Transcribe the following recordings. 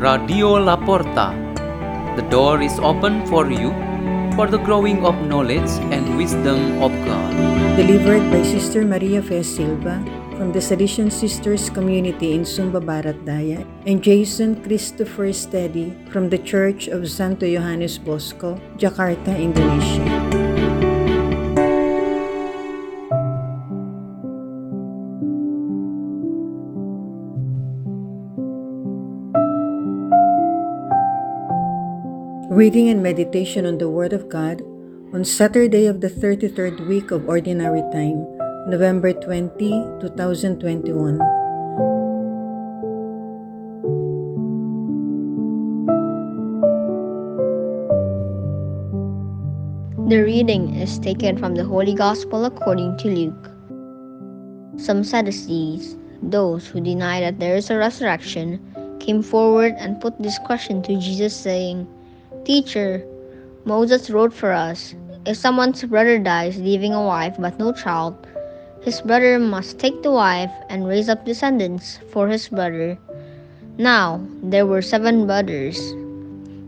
Radio La Porta. The door is open for you for the growing of knowledge and wisdom of God. Delivered by Sister Maria Fe Silva from the Salesian Sisters Community in Sumba Barat Daya and Jason Christopher Stedy from the Church of Santo Johannes Bosco, Jakarta, Indonesia. Reading and meditation on the Word of God on Saturday of the 33rd week of Ordinary Time, November 20, 2021. The reading is taken from the Holy Gospel according to Luke. Some Sadducees, those who deny that there is a resurrection, came forward and put this question to Jesus, saying, Teacher, Moses wrote for us if someone's brother dies leaving a wife but no child, his brother must take the wife and raise up descendants for his brother. Now, there were seven brothers.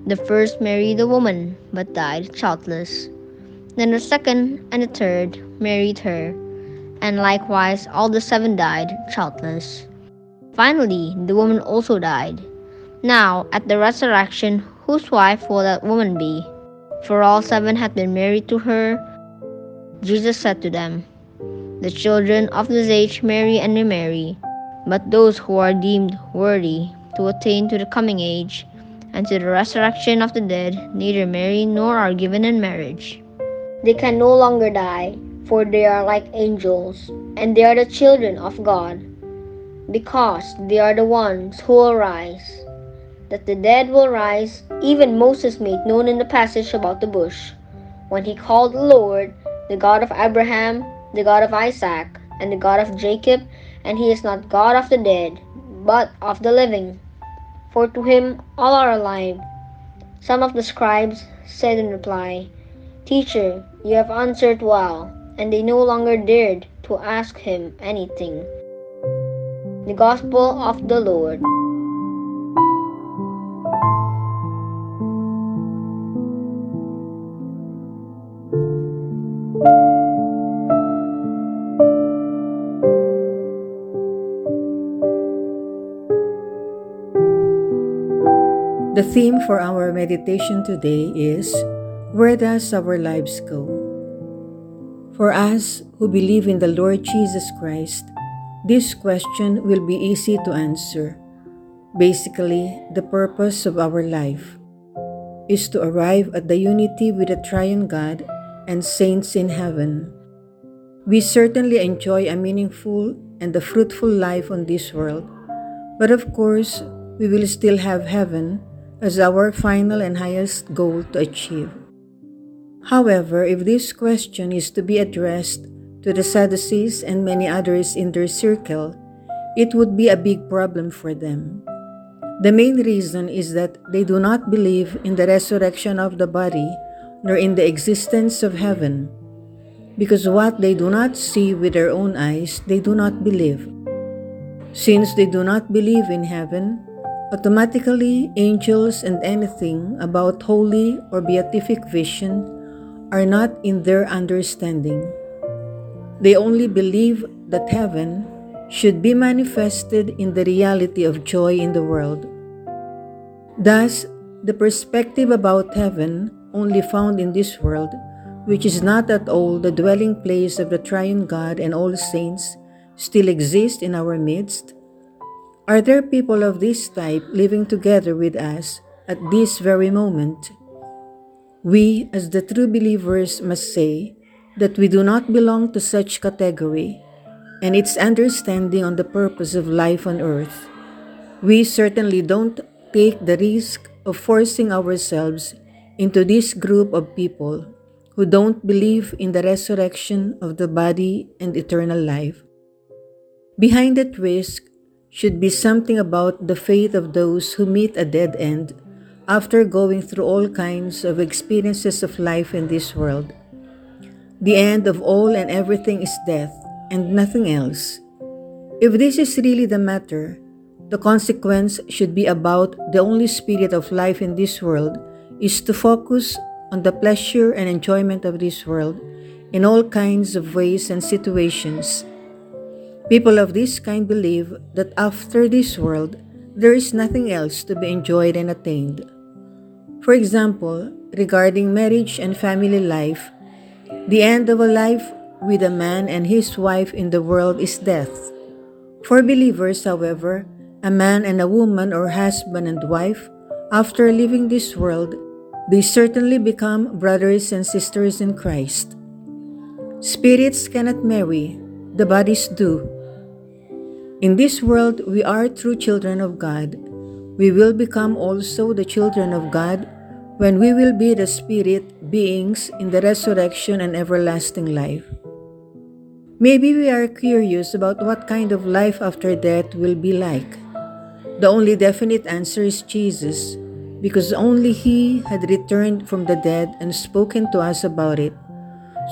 The first married a woman but died childless. Then the second and the third married her, and likewise all the seven died childless. Finally, the woman also died. Now, at the resurrection, whose wife will that woman be? For all seven had been married to her. Jesus said to them, The children of this age marry and remarry, but those who are deemed worthy to attain to the coming age and to the resurrection of the dead neither marry nor are given in marriage. They can no longer die, for they are like angels, and they are the children of God, because they are the ones who will rise. That the dead will rise, even Moses made known in the passage about the bush, when he called the Lord the God of Abraham, the God of Isaac, and the God of Jacob, and he is not God of the dead, but of the living. For to him all are alive. Some of the scribes said in reply, Teacher, you have answered well, and they no longer dared to ask him anything. The Gospel of the Lord. The theme for our meditation today is Where does our lives go? For us who believe in the Lord Jesus Christ, this question will be easy to answer. Basically, the purpose of our life is to arrive at the unity with the triune God and saints in heaven. We certainly enjoy a meaningful and a fruitful life on this world, but of course, we will still have heaven as our final and highest goal to achieve. However, if this question is to be addressed to the Sadducees and many others in their circle, it would be a big problem for them. The main reason is that they do not believe in the resurrection of the body nor in the existence of heaven, because what they do not see with their own eyes, they do not believe. Since they do not believe in heaven, Automatically, angels and anything about holy or beatific vision are not in their understanding. They only believe that heaven should be manifested in the reality of joy in the world. Thus, the perspective about heaven only found in this world, which is not at all the dwelling place of the triune God and all saints, still exists in our midst are there people of this type living together with us at this very moment? We, as the true believers, must say that we do not belong to such category and its understanding on the purpose of life on earth. We certainly don't take the risk of forcing ourselves into this group of people who don't believe in the resurrection of the body and eternal life. Behind that risk should be something about the faith of those who meet a dead end after going through all kinds of experiences of life in this world. The end of all and everything is death and nothing else. If this is really the matter, the consequence should be about the only spirit of life in this world is to focus on the pleasure and enjoyment of this world in all kinds of ways and situations. People of this kind believe that after this world, there is nothing else to be enjoyed and attained. For example, regarding marriage and family life, the end of a life with a man and his wife in the world is death. For believers, however, a man and a woman or husband and wife, after leaving this world, they certainly become brothers and sisters in Christ. Spirits cannot marry, the bodies do. In this world, we are true children of God. We will become also the children of God when we will be the spirit beings in the resurrection and everlasting life. Maybe we are curious about what kind of life after death will be like. The only definite answer is Jesus, because only He had returned from the dead and spoken to us about it.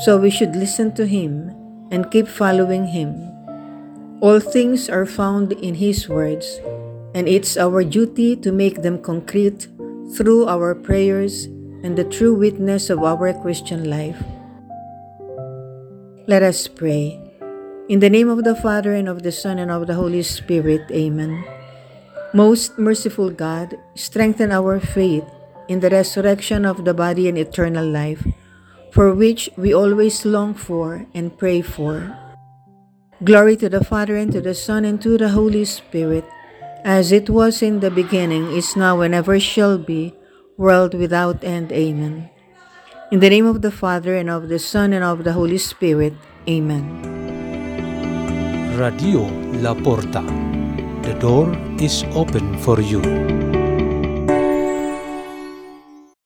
So we should listen to Him and keep following Him. All things are found in His words, and it's our duty to make them concrete through our prayers and the true witness of our Christian life. Let us pray. In the name of the Father, and of the Son, and of the Holy Spirit, Amen. Most merciful God, strengthen our faith in the resurrection of the body and eternal life, for which we always long for and pray for. Glory to the Father, and to the Son, and to the Holy Spirit, as it was in the beginning, is now, and ever shall be, world without end. Amen. In the name of the Father, and of the Son, and of the Holy Spirit. Amen. Radio La Porta. The door is open for you.